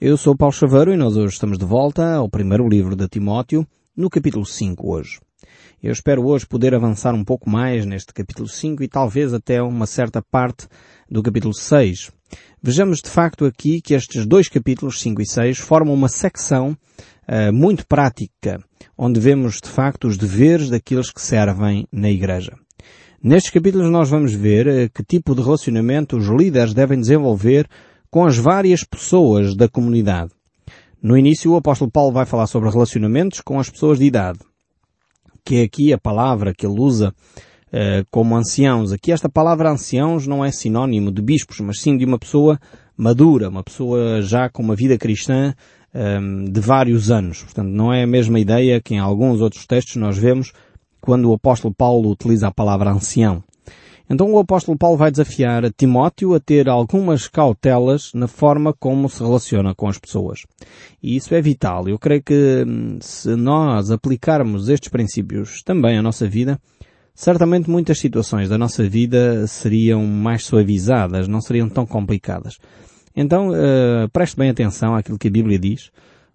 Eu sou Paulo Chaveiro e nós hoje estamos de volta ao primeiro livro de Timóteo, no capítulo 5 hoje. Eu espero hoje poder avançar um pouco mais neste capítulo 5 e talvez até uma certa parte do capítulo 6. Vejamos de facto aqui que estes dois capítulos, 5 e 6, formam uma secção uh, muito prática, onde vemos de facto os deveres daqueles que servem na igreja. Nestes capítulos nós vamos ver uh, que tipo de relacionamento os líderes devem desenvolver com as várias pessoas da comunidade. No início o apóstolo Paulo vai falar sobre relacionamentos com as pessoas de idade, que é aqui a palavra que ele usa uh, como anciãos. Aqui esta palavra anciãos não é sinónimo de bispos, mas sim de uma pessoa madura, uma pessoa já com uma vida cristã um, ehm, de vários anos. Portanto, não é a mesma ideia que em alguns outros textos nós vemos quando o apóstolo Paulo utiliza a palavra ancião. Então o apóstolo Paulo vai desafiar Timóteo a ter algumas cautelas na forma como se relaciona com as pessoas. E isso é vital. Eu creio que hum, se nós aplicarmos estes princípios também à nossa vida, certamente muitas situações da nossa vida seriam mais suavizadas, não seriam tão complicadas. Então, uh, preste bem atenção àquilo que a Bíblia diz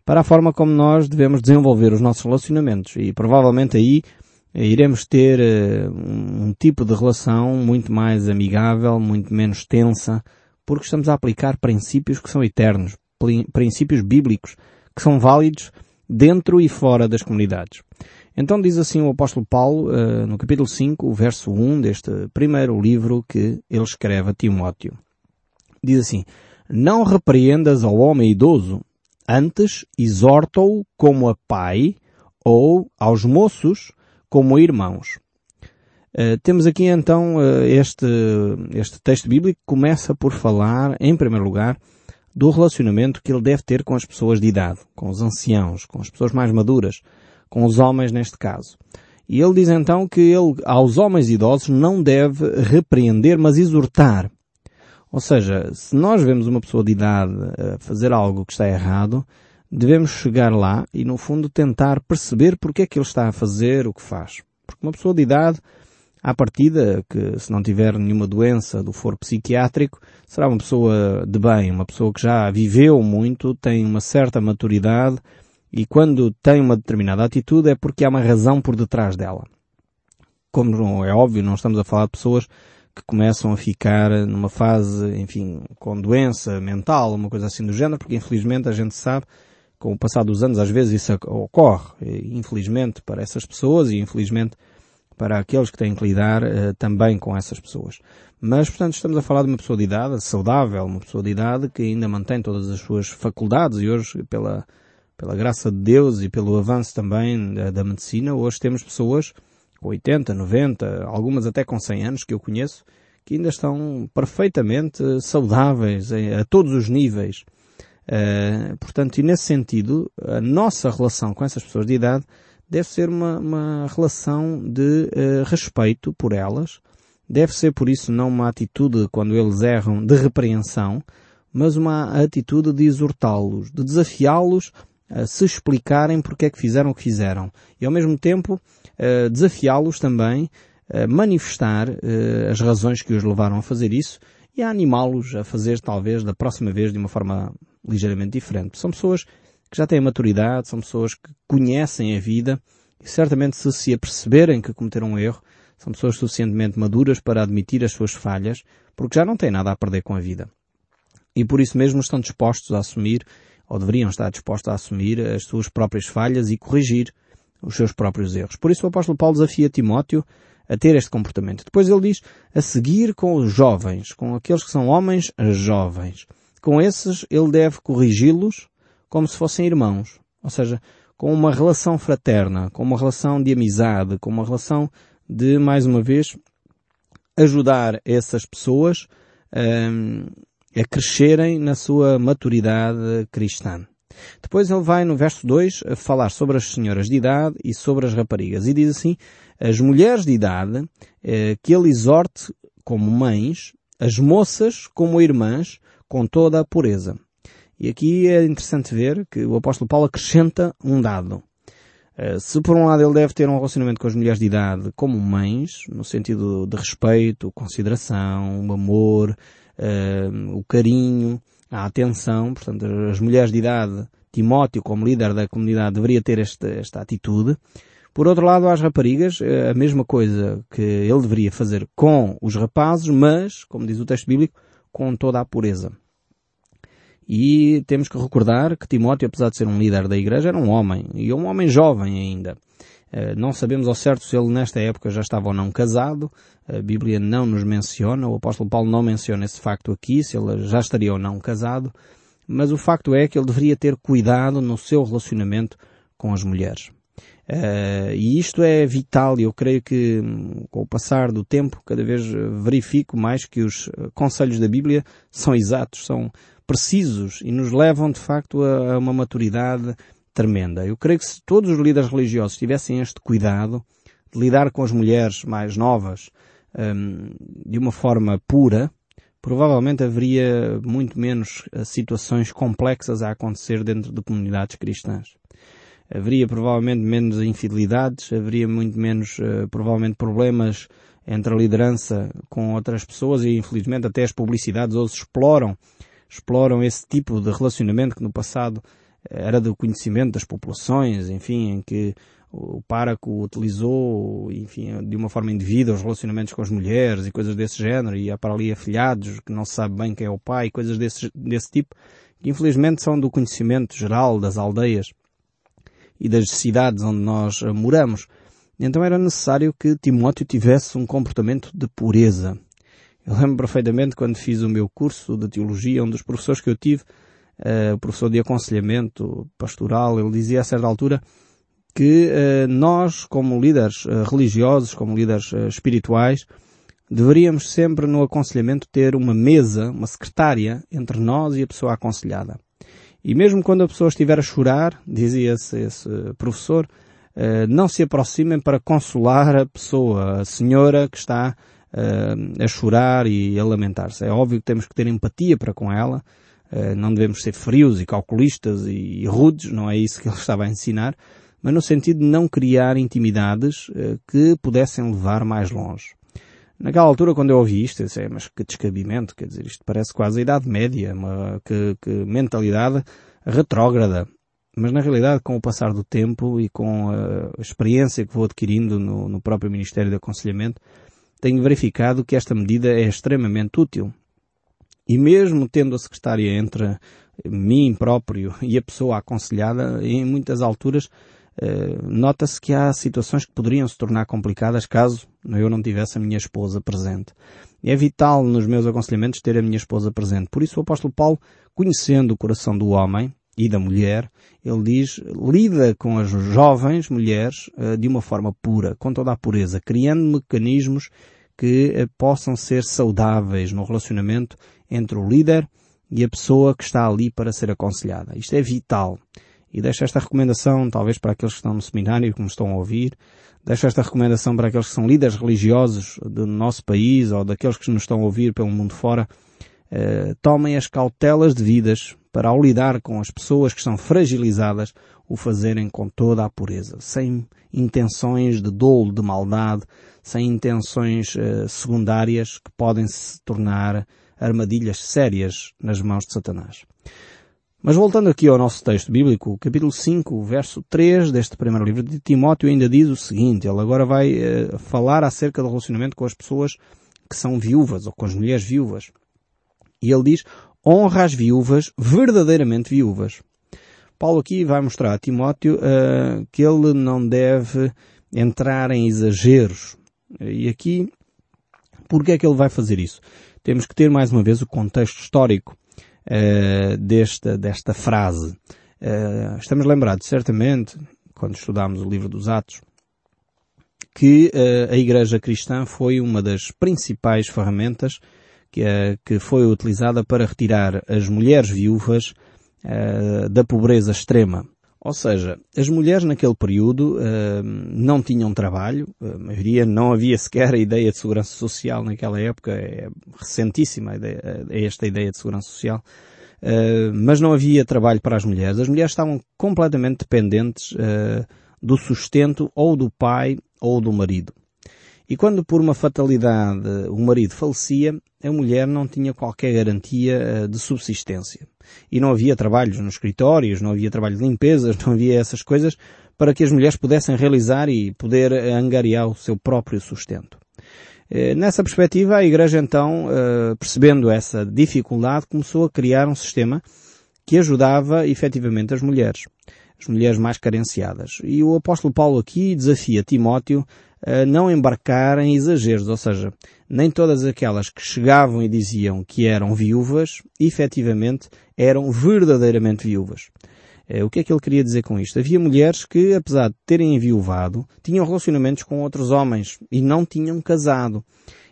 para a forma como nós devemos desenvolver os nossos relacionamentos. E provavelmente aí iremos ter uh, um tipo de relação muito mais amigável, muito menos tensa, porque estamos a aplicar princípios que são eternos, princípios bíblicos, que são válidos dentro e fora das comunidades. Então diz assim o apóstolo Paulo, uh, no capítulo 5, o verso 1 deste primeiro livro que ele escreve a Timóteo. Diz assim, Não repreendas ao homem idoso, antes exorta-o como a pai, ou aos moços, como irmãos. Uh, temos aqui então uh, este, este texto bíblico que começa por falar, em primeiro lugar, do relacionamento que ele deve ter com as pessoas de idade, com os anciãos, com as pessoas mais maduras, com os homens neste caso. E ele diz então que ele, aos homens idosos, não deve repreender, mas exortar. Ou seja, se nós vemos uma pessoa de idade a fazer algo que está errado, devemos chegar lá e, no fundo, tentar perceber porque é que ele está a fazer o que faz. Porque uma pessoa de idade, à partida, que se não tiver nenhuma doença do foro psiquiátrico, será uma pessoa de bem, uma pessoa que já viveu muito, tem uma certa maturidade e quando tem uma determinada atitude é porque há uma razão por detrás dela. Como é óbvio, não estamos a falar de pessoas que começam a ficar numa fase, enfim, com doença mental, uma coisa assim do género, porque infelizmente a gente sabe com o passar dos anos, às vezes isso ocorre, infelizmente, para essas pessoas e infelizmente para aqueles que têm que lidar uh, também com essas pessoas. Mas, portanto, estamos a falar de uma pessoa de idade saudável, uma pessoa de idade que ainda mantém todas as suas faculdades e hoje, pela, pela graça de Deus e pelo avanço também da, da medicina, hoje temos pessoas com 80, 90, algumas até com 100 anos que eu conheço, que ainda estão perfeitamente saudáveis a, a todos os níveis. Uh, portanto, e nesse sentido, a nossa relação com essas pessoas de idade deve ser uma, uma relação de uh, respeito por elas. Deve ser, por isso, não uma atitude, quando eles erram, de repreensão, mas uma atitude de exortá-los, de desafiá-los a se explicarem porque é que fizeram o que fizeram. E, ao mesmo tempo, uh, desafiá-los também a manifestar as razões que os levaram a fazer isso e a animá-los a fazer, talvez, da próxima vez de uma forma ligeiramente diferente. São pessoas que já têm maturidade, são pessoas que conhecem a vida e certamente se se aperceberem que cometeram um erro, são pessoas suficientemente maduras para admitir as suas falhas, porque já não têm nada a perder com a vida. E por isso mesmo estão dispostos a assumir, ou deveriam estar dispostos a assumir as suas próprias falhas e corrigir os seus próprios erros. Por isso o apóstolo Paulo desafia Timóteo a ter este comportamento. Depois ele diz a seguir com os jovens, com aqueles que são homens jovens com esses ele deve corrigi-los como se fossem irmãos. Ou seja, com uma relação fraterna, com uma relação de amizade, com uma relação de, mais uma vez, ajudar essas pessoas um, a crescerem na sua maturidade cristã. Depois ele vai no verso 2 a falar sobre as senhoras de idade e sobre as raparigas. E diz assim, as mulheres de idade, eh, que ele exorte como mães, as moças como irmãs, com toda a pureza. E aqui é interessante ver que o apóstolo Paulo acrescenta um dado. Eh, se por um lado ele deve ter um relacionamento com as mulheres de idade como mães, no sentido de respeito, consideração, o amor, uh, o carinho, a atenção, portanto, as mulheres de idade, Timóteo, como líder da comunidade, deveria ter esta, esta atitude. Por outro lado, às raparigas, a mesma coisa que ele deveria fazer com os rapazes, mas, como diz o texto bíblico, com toda a pureza. E temos que recordar que Timóteo, apesar de ser um líder da igreja, era um homem, e um homem jovem ainda. Eh, não sabemos ao certo se ele nesta época já estava ou não casado. A Bíblia não nos menciona, o apóstolo Paulo não menciona esse facto aqui, se ele já estaria ou não casado. Mas o facto é que ele deveria ter cuidado no seu relacionamento com as mulheres. Uh, e isto é vital e eu creio que com o passar do tempo cada vez verifico mais que os conselhos da Bíblia são exatos, são precisos e nos levam de facto a, a uma maturidade tremenda. Eu creio que se todos os líderes religiosos tivessem este cuidado de lidar com as mulheres mais novas um, de uma forma pura, provavelmente haveria muito menos uh, situações complexas a acontecer dentro de comunidades cristãs. Haveria provavelmente menos infidelidades, haveria muito menos, uh, provavelmente, problemas entre a liderança com outras pessoas e, infelizmente, até as publicidades hoje exploram exploram esse tipo de relacionamento que no passado era do conhecimento das populações, enfim, em que o páraco utilizou, enfim, de uma forma indevida os relacionamentos com as mulheres e coisas desse género, e há para ali afilhados que não se sabe bem quem é o pai, coisas desse, desse tipo, que infelizmente são do conhecimento geral das aldeias e das cidades onde nós moramos. Então era necessário que Timóteo tivesse um comportamento de pureza. Eu lembro perfeitamente quando fiz o meu curso de teologia, um dos professores que eu tive, uh, professor de aconselhamento pastoral, ele dizia a certa altura que uh, nós, como líderes uh, religiosos, como líderes espirituais, deveríamos sempre no aconselhamento ter uma mesa, uma secretária entre nós e a pessoa aconselhada. E mesmo quando a pessoa estiver a chorar, dizia esse, esse professor, não se aproximem para consolar a pessoa, a senhora que está uh, a chorar e a lamentar-se. É óbvio que temos que ter empatia para com ela, uh, não devemos ser frios e calculistas e, e, rudes, não é isso que ele estava a ensinar, mas no sentido de não criar intimidades uh, que pudessem levar mais longe. Naquela altura, quando eu ouvi isto, eu disse, é, mas que descabimento, quer dizer, isto parece quase a Idade Média, uma, que, que mentalidade retrógrada. Mas na realidade, com o passar do tempo e com a experiência que vou adquirindo no, no próprio Ministério de Aconselhamento, tenho verificado que esta medida é extremamente útil. E mesmo tendo a secretária entre mim próprio e a pessoa aconselhada, em muitas alturas, eh, nota-se que há situações que poderiam se tornar complicadas caso eu não tivesse a minha esposa presente. É vital nos meus aconselhamentos ter a minha esposa presente. Por isso o apóstolo Paulo, conhecendo o coração do homem, e da mulher, ele diz, lida com as jovens mulheres uh, de uma forma pura, com toda a pureza, criando mecanismos que uh, possam ser saudáveis no relacionamento entre o líder e a pessoa que está ali para ser aconselhada. Isto é vital. E deixo esta recomendação, talvez para aqueles que estão no seminário, que me estão a ouvir, deixo esta recomendação para aqueles que são líderes religiosos do nosso país ou daqueles que nos estão a ouvir pelo mundo fora, uh, tomem as cautelas devidas para ao lidar com as pessoas que são fragilizadas, o fazerem com toda a pureza, sem intenções de dolo, de maldade, sem intenções uh, secundárias que podem se tornar armadilhas sérias nas mãos de Satanás. Mas voltando aqui ao nosso texto bíblico, capítulo 5, verso 3 deste primeiro livro de Timóteo ainda diz o seguinte, ele agora vai uh, falar acerca do relacionamento com as pessoas que são viúvas ou com as mulheres viúvas. E ele diz, honra as viúvas, verdadeiramente viúvas. Paulo aqui vai mostrar a Timóteo uh, que ele não deve entrar em exageros. E aqui, que é que ele vai fazer isso? Temos que ter mais uma vez o contexto histórico uh, desta, desta frase. Uh, estamos lembrados, certamente, quando estudámos o livro dos Atos, que a Igreja Cristã foi uma das principais ferramentas que, é, que foi utilizada para retirar as mulheres viúvas uh, da pobreza extrema. Ou seja, as mulheres naquele período uh, não tinham trabalho, a maioria não havia sequer a ideia de segurança social naquela época, é recentíssima esta ideia de segurança social, mas não havia trabalho para as mulheres. As mulheres estavam completamente dependentes do sustento ou do pai ou do marido. E quando por uma fatalidade o marido falecia, a mulher não tinha qualquer garantia eh, de subsistência. E não havia trabalhos nos escritórios, não havia trabalho de limpezas, não havia essas coisas para que as mulheres pudessem realizar e poder angariar o seu próprio sustento. Eh, nessa perspectiva, a Igreja então, eh, percebendo essa dificuldade, começou a criar um sistema que ajudava efetivamente as mulheres, as mulheres mais carenciadas. E o apóstolo Paulo aqui desafia Timóteo não embarcar em exageros, ou seja, nem todas aquelas que chegavam e diziam que eram viúvas, efetivamente eram verdadeiramente viúvas. Eh, o que é que ele queria dizer com isto? Havia mulheres que, apesar de terem enviuvado, tinham relacionamentos com outros homens e não tinham casado.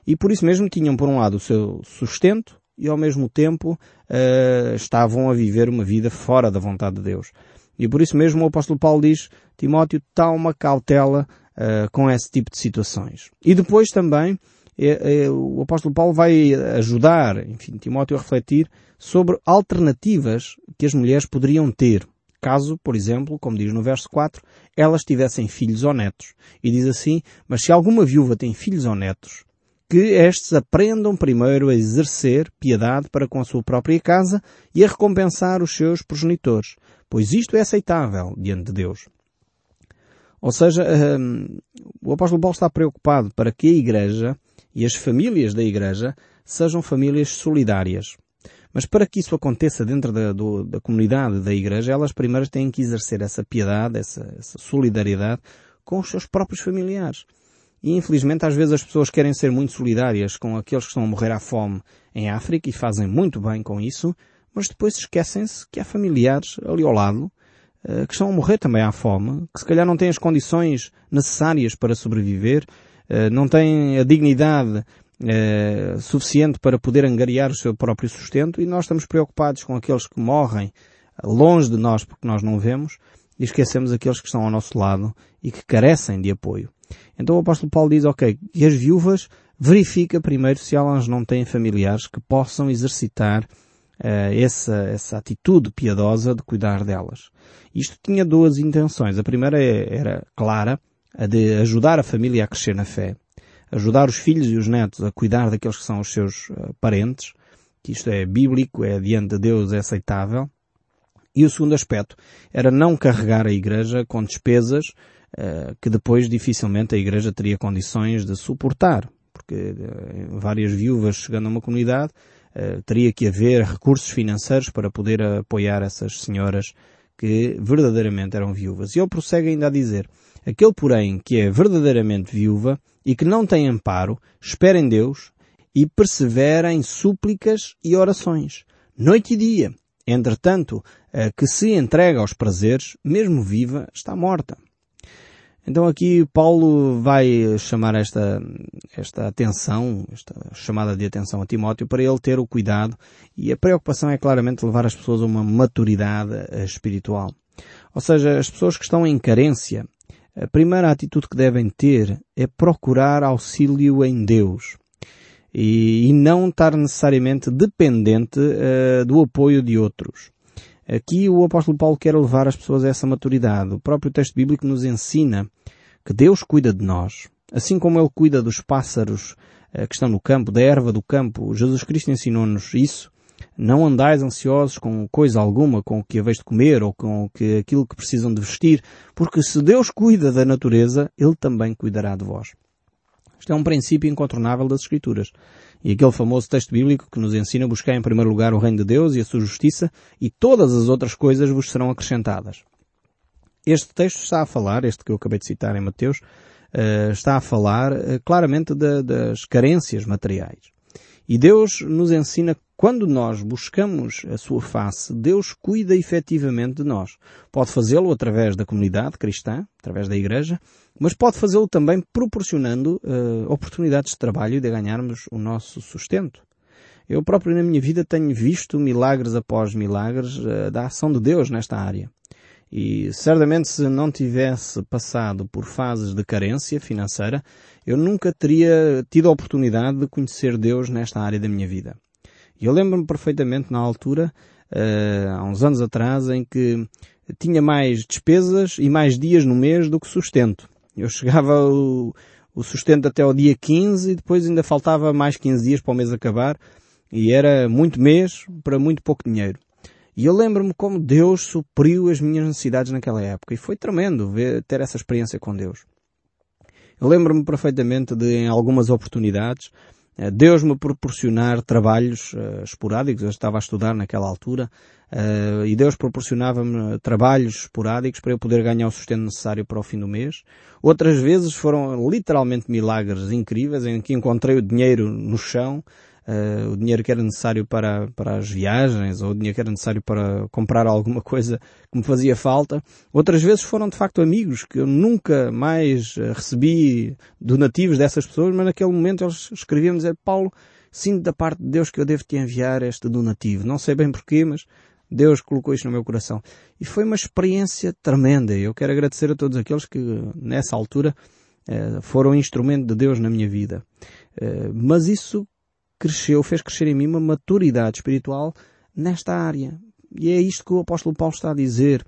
E por isso mesmo tinham, por um lado, o seu sustento e, ao mesmo tempo, uh, estavam a viver uma vida fora da vontade de Deus. E por isso mesmo o apóstolo Paulo diz, Timóteo, uma cautela uh, com esse tipo de situações. E depois também, o apóstolo Paulo vai ajudar, enfim, Timóteo a refletir sobre alternativas que as mulheres poderiam ter caso, por exemplo, como diz no verso 4, elas tivessem filhos ou netos. E diz assim, mas se alguma viúva tem filhos ou netos, que estes aprendam primeiro a exercer piedade para com a sua própria casa e a recompensar os seus progenitores, pois isto é aceitável diante de Deus. Ou seja, o apóstolo Paulo está preocupado para que a igreja e as famílias da igreja sejam famílias solidárias. Mas para que isso aconteça dentro da, do, da comunidade da igreja, elas primeiras têm que exercer essa piedade, essa, essa solidariedade com os seus próprios familiares. E infelizmente às vezes as pessoas querem ser muito solidárias com aqueles que estão a morrer à fome em África e fazem muito bem com isso, mas depois esquecem-se que há familiares ali ao lado que estão a morrer também à fome, que se calhar não têm as condições necessárias para sobreviver, eh, não têm a dignidade é, suficiente para poder angariar o seu próprio sustento e nós estamos preocupados com aqueles que morrem longe de nós porque nós não vemos e esquecemos aqueles que estão ao nosso lado e que carecem de apoio. Então o apóstolo Paulo diz, ok, e as viúvas verifica primeiro se elas não têm familiares que possam exercitar essa, essa atitude piedosa de cuidar delas. Isto tinha duas intenções. A primeira é, era clara, a de ajudar a família a crescer na fé ajudar os filhos e os netos a cuidar daqueles que são os seus uh, parentes, que isto é bíblico, é diante de Deus, é aceitável. E o segundo aspecto era não carregar a igreja com despesas uh, que depois dificilmente a igreja teria condições de suportar, porque uh, várias viúvas chegando a uma comunidade teria que haver recursos financeiros para poder apoiar essas senhoras que verdadeiramente eram viúvas. E ele prossegue ainda a dizer, aquele porém que é verdadeiramente viúva e que não tem amparo, espera em Deus e persevera em súplicas e orações, noite e dia. Entretanto, a que se entrega aos prazeres, mesmo viva, está morta. Então aqui Paulo vai chamar esta, esta atenção, esta chamada de atenção a Timóteo para ele ter o cuidado e a preocupação é claramente levar as pessoas a uma maturidade espiritual. Ou seja, as pessoas que estão em carência, a primeira atitude que devem ter é procurar auxílio em Deus e, e não estar necessariamente dependente uh, do apoio de outros. Aqui o apóstolo Paulo quer levar as pessoas a essa maturidade. O próprio texto bíblico nos ensina que Deus cuida de nós, assim como Ele cuida dos pássaros uh, que estão no campo, da erva do campo. Jesus Cristo ensinou-nos isso não andais ansiosos com coisa alguma, com o que haveis de comer ou com que, aquilo que precisam de vestir, porque se Deus cuida da natureza, Ele também cuidará de vós. Isto é um princípio incontornável das Escrituras. E aquele famoso texto bíblico que nos ensina a buscar em primeiro lugar o reino de Deus e a sua justiça e todas as outras coisas vos serão acrescentadas. Este texto está a falar, este que eu acabei de citar em Mateus, uh, está a falar uh, claramente das carências materiais. E Deus nos ensina quando nós buscamos a sua face, Deus cuida efetivamente de nós. Pode fazê-lo através da comunidade cristã, através da igreja, mas pode fazê-lo também proporcionando uh, oportunidades de trabalho e de ganharmos o nosso sustento. Eu próprio na minha vida tenho visto milagres após milagres uh, da ação de Deus nesta área. E certamente se não tivesse passado por fases de carência financeira, eu nunca teria tido a oportunidade de conhecer Deus nesta área da minha vida. E eu lembro-me perfeitamente na altura, uh, há uns anos atrás, em que tinha mais despesas e mais dias no mês do que sustento. Eu chegava o, sustento até ao dia 15 e depois ainda faltava mais 15 dias para o mês acabar e era muito mês para muito pouco dinheiro. E eu lembro-me como Deus supriu as minhas necessidades naquela época e foi tremendo ver, ter essa experiência com Deus. Eu lembro-me perfeitamente de, em algumas oportunidades, Deus me proporcionar trabalhos uh, esporádicos, eu estava a estudar naquela altura, uh, e Deus proporcionava-me trabalhos esporádicos para eu poder ganhar o sustento necessário para o fim do mês. Outras vezes foram literalmente milagres incríveis em que encontrei o dinheiro no chão, uh, o dinheiro que era necessário para, para as viagens, ou o dinheiro que era necessário para comprar alguma coisa que me fazia falta. Outras vezes foram de facto amigos que eu nunca mais eh, recebi donativos dessas pessoas, mas naquele momento eles escreviam dizer, Paulo, sinto da parte de Deus que eu devo te enviar este donativo. Não sei bem porquê, mas Deus colocou isto no meu coração. E foi uma experiência tremenda. Eu quero agradecer a todos aqueles que, nessa altura, eh, foram instrumento de Deus na minha vida. Mas isso cresceu, fez crescer em mim uma maturidade espiritual nesta área. E é isto que o apóstolo Paulo está a dizer.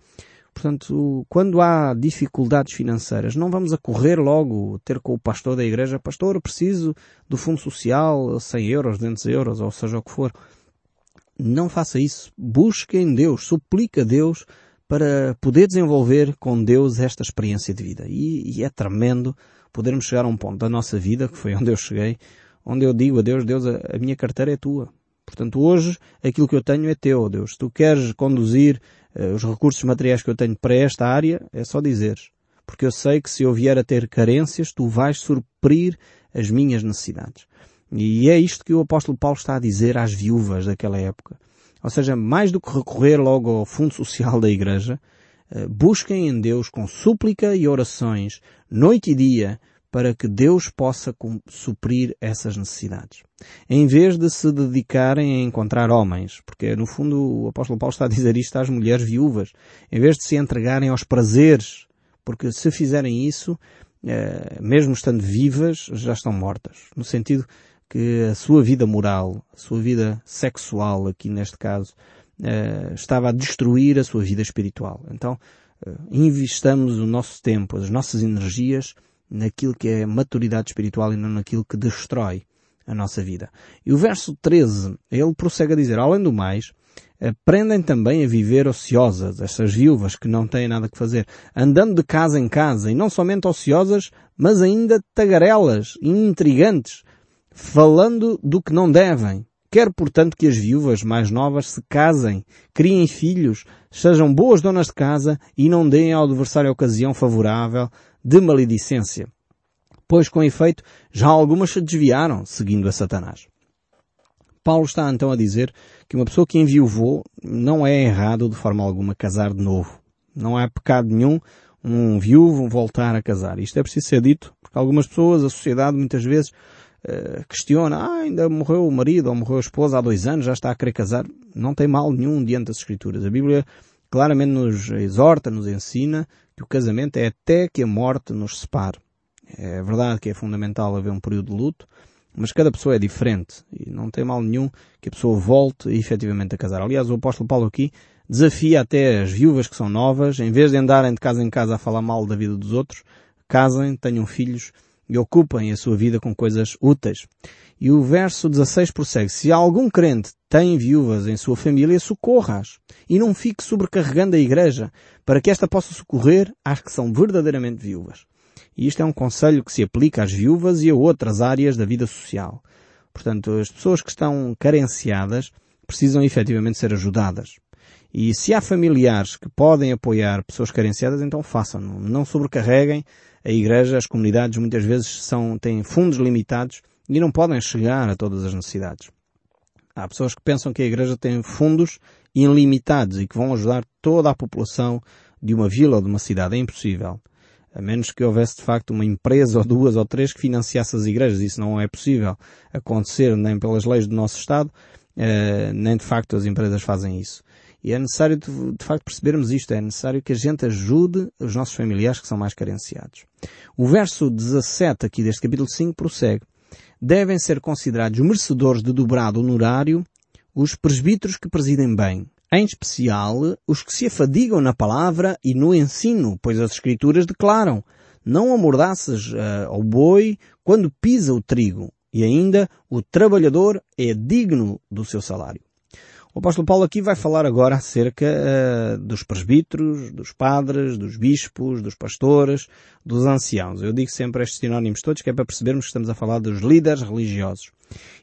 Portanto, quando há dificuldades financeiras, não vamos a correr logo ter com o pastor da igreja, pastor, preciso do fundo social, 100 euros, 200 euros, ou seja o que for. Não faça isso. Busque em Deus, suplica a Deus para poder desenvolver com Deus esta experiência de vida. E, e é tremendo podermos chegar a um ponto da nossa vida, que foi onde eu cheguei, onde eu digo a Deus, Deus, a, minha carteira é tua. Portanto, hoje aquilo que eu tenho é teu, Deus. Se tu queres conduzir uh, os recursos materiais que eu tenho para esta área, é só dizeres. Porque eu sei que se eu vier a ter carências, tu vais suprir as minhas necessidades. E é isto que o apóstolo Paulo está a dizer às viúvas daquela época. Ou seja, mais do que recorrer logo ao fundo social da igreja, uh, busquem em Deus com súplica e orações, noite e dia, para que Deus possa suprir essas necessidades. Em vez de se dedicarem a encontrar homens, porque no fundo o apóstolo Paulo está a dizer isto às mulheres viúvas, em vez de se entregarem aos prazeres, porque se fizerem isso, eh, mesmo estando vivas, já estão mortas. No sentido que a sua vida moral, a sua vida sexual, aqui neste caso, eh, estava a destruir a sua vida espiritual. Então, eh, investamos o nosso tempo, as nossas energias naquilo que é maturidade espiritual e não naquilo que destrói a nossa vida. E o verso 13, ele prossegue a dizer, além do mais, aprendem também a viver ociosas, essas viúvas que não têm nada que fazer, andando de casa em casa, e não somente ociosas, mas ainda tagarelas e intrigantes, falando do que não devem. Quer, portanto, que as viúvas mais novas se casem, criem filhos, sejam boas donas de casa e não deem ao adversário ocasião favorável de maledicência, pois com efeito já algumas se desviaram seguindo a Satanás. Paulo está então a dizer que uma pessoa que enviuvou não é errado de forma alguma casar de novo. Não há pecado nenhum um viúvo voltar a casar. Isto é preciso ser dito, porque algumas pessoas, a sociedade muitas vezes uh, questiona, ah, ainda morreu o marido ou morreu a esposa há dois anos, já está a querer casar. Não tem mal nenhum diante das Escrituras. A Bíblia claramente nos exorta, nos ensina que o casamento é até que a morte nos separe. É verdade que é fundamental haver um período de luto, mas cada pessoa é diferente e não tem mal nenhum que a pessoa volte efetivamente a casar. Aliás, o apóstolo Paulo aqui desafia até as viúvas que são novas, em vez de andarem de casa em casa a falar mal da vida dos outros, casem, tenham filhos e ocupem a sua vida com coisas úteis. E o verso 16 prossegue, se algum crente tem viúvas em sua família, socorra-as e não fique sobrecarregando a igreja para que esta possa socorrer às que são verdadeiramente viúvas. E isto é um conselho que se aplica às viúvas e a outras áreas da vida social. Portanto, as pessoas que estão carenciadas precisam efetivamente ser ajudadas. E se há familiares que podem apoiar pessoas carenciadas, então façam. -no. Não sobrecarreguem a igreja, as comunidades muitas vezes são, têm fundos limitados e não podem chegar a todas as necessidades. Há pessoas que pensam que a Igreja tem fundos ilimitados e que vão ajudar toda a população de uma vila ou de uma cidade. É impossível. A menos que houvesse de facto uma empresa ou duas ou três que financiasse as igrejas. Isso não é possível acontecer nem pelas leis do nosso Estado, eh, nem de facto as empresas fazem isso. E é necessário de, facto percebermos isto. É necessário que a gente ajude os nossos familiares que são mais carenciados. O verso 17 aqui deste capítulo 5 prossegue devem ser considerados merecedores de dobrado honorário os presbíteros que presidem bem, em especial os que se afadigam na palavra e no ensino, pois as Escrituras declaram não amordaças uh, ao boi quando pisa o trigo, e ainda o trabalhador é digno do seu salário. O apóstolo Paulo aqui vai falar agora acerca uh, dos presbíteros, dos padres, dos bispos, dos pastores, dos anciãos. Eu digo sempre estes sinónimos todos que é para percebermos que estamos a falar dos líderes religiosos.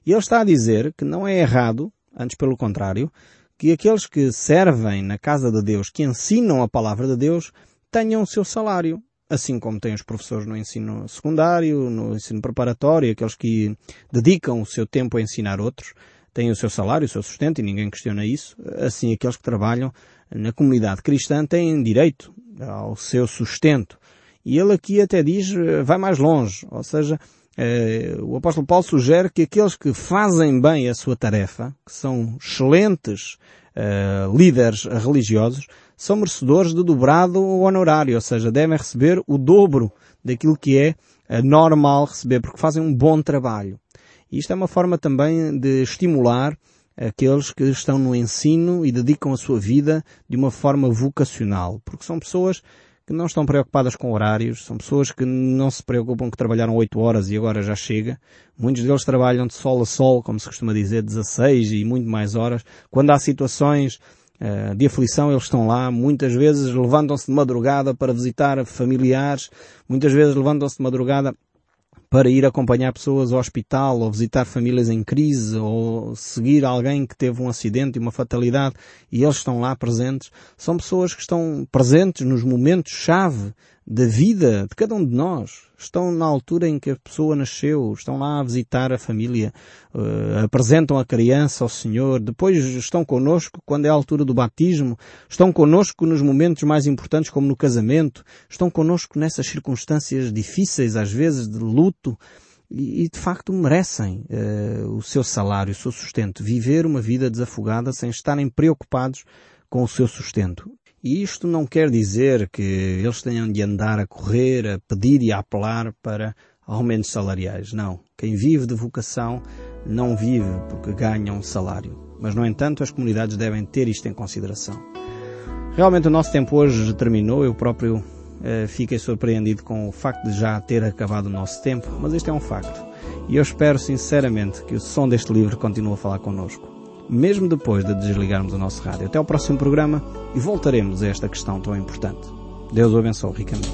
E ele está a dizer que não é errado, antes pelo contrário, que aqueles que servem na casa de Deus, que ensinam a palavra de Deus, tenham o seu salário. Assim como têm os professores no ensino secundário, no ensino preparatório, aqueles que dedicam o seu tempo a ensinar outros, têm o seu salário, o seu sustento, e ninguém questiona isso. Assim, aqueles que trabalham na comunidade cristã têm direito ao seu sustento. E ele aqui até diz, vai mais longe, ou seja, eh, o apóstolo Paulo sugere que aqueles que fazem bem a sua tarefa, que são excelentes eh, líderes religiosos, são merecedores de dobrado honorário, ou seja, devem receber o dobro daquilo que é eh, normal receber, porque fazem um bom trabalho. Isto é uma forma também de estimular aqueles que estão no ensino e dedicam a sua vida de uma forma vocacional, porque são pessoas que não estão preocupadas com horários, são pessoas que não se preocupam que trabalharam 8 horas e agora já chega. Muitos deles trabalham de sol a sol, como se costuma dizer, 16 e muito mais horas. Quando há situações uh, de aflição, eles estão lá. Muitas vezes levantam-se de madrugada para visitar familiares. Muitas vezes levantam-se de madrugada para ir acompanhar pessoas ao hospital ou visitar famílias em crise ou seguir alguém que teve um acidente e uma fatalidade e eles estão lá presentes. São pessoas que estão presentes nos momentos chave da vida de cada um de nós. Estão na altura em que a pessoa nasceu, estão lá a visitar a família, uh, apresentam a criança ao Senhor, depois estão connosco quando é a altura do batismo, estão connosco nos momentos mais importantes como no casamento, estão connosco nessas circunstâncias difíceis às vezes de luto e, e de facto merecem uh, o seu salário, o seu sustento, viver uma vida desafogada sem estarem preocupados com o seu sustento. E isto não quer dizer que eles tenham de andar a correr, a pedir e a apelar para aumentos salariais. Não. Quem vive de vocação não vive porque ganha um salário. Mas, no entanto, as comunidades devem ter isto em consideração. Realmente o nosso tempo hoje terminou. Eu próprio eh, fiquei surpreendido com o facto de já ter acabado o nosso tempo, mas isto é um facto. E eu espero sinceramente que o som deste livro continue a falar connosco mesmo depois de desligarmos o nosso rádio. Até ao próximo programa e voltaremos a esta questão tão importante. Deus o abençoe ricamente.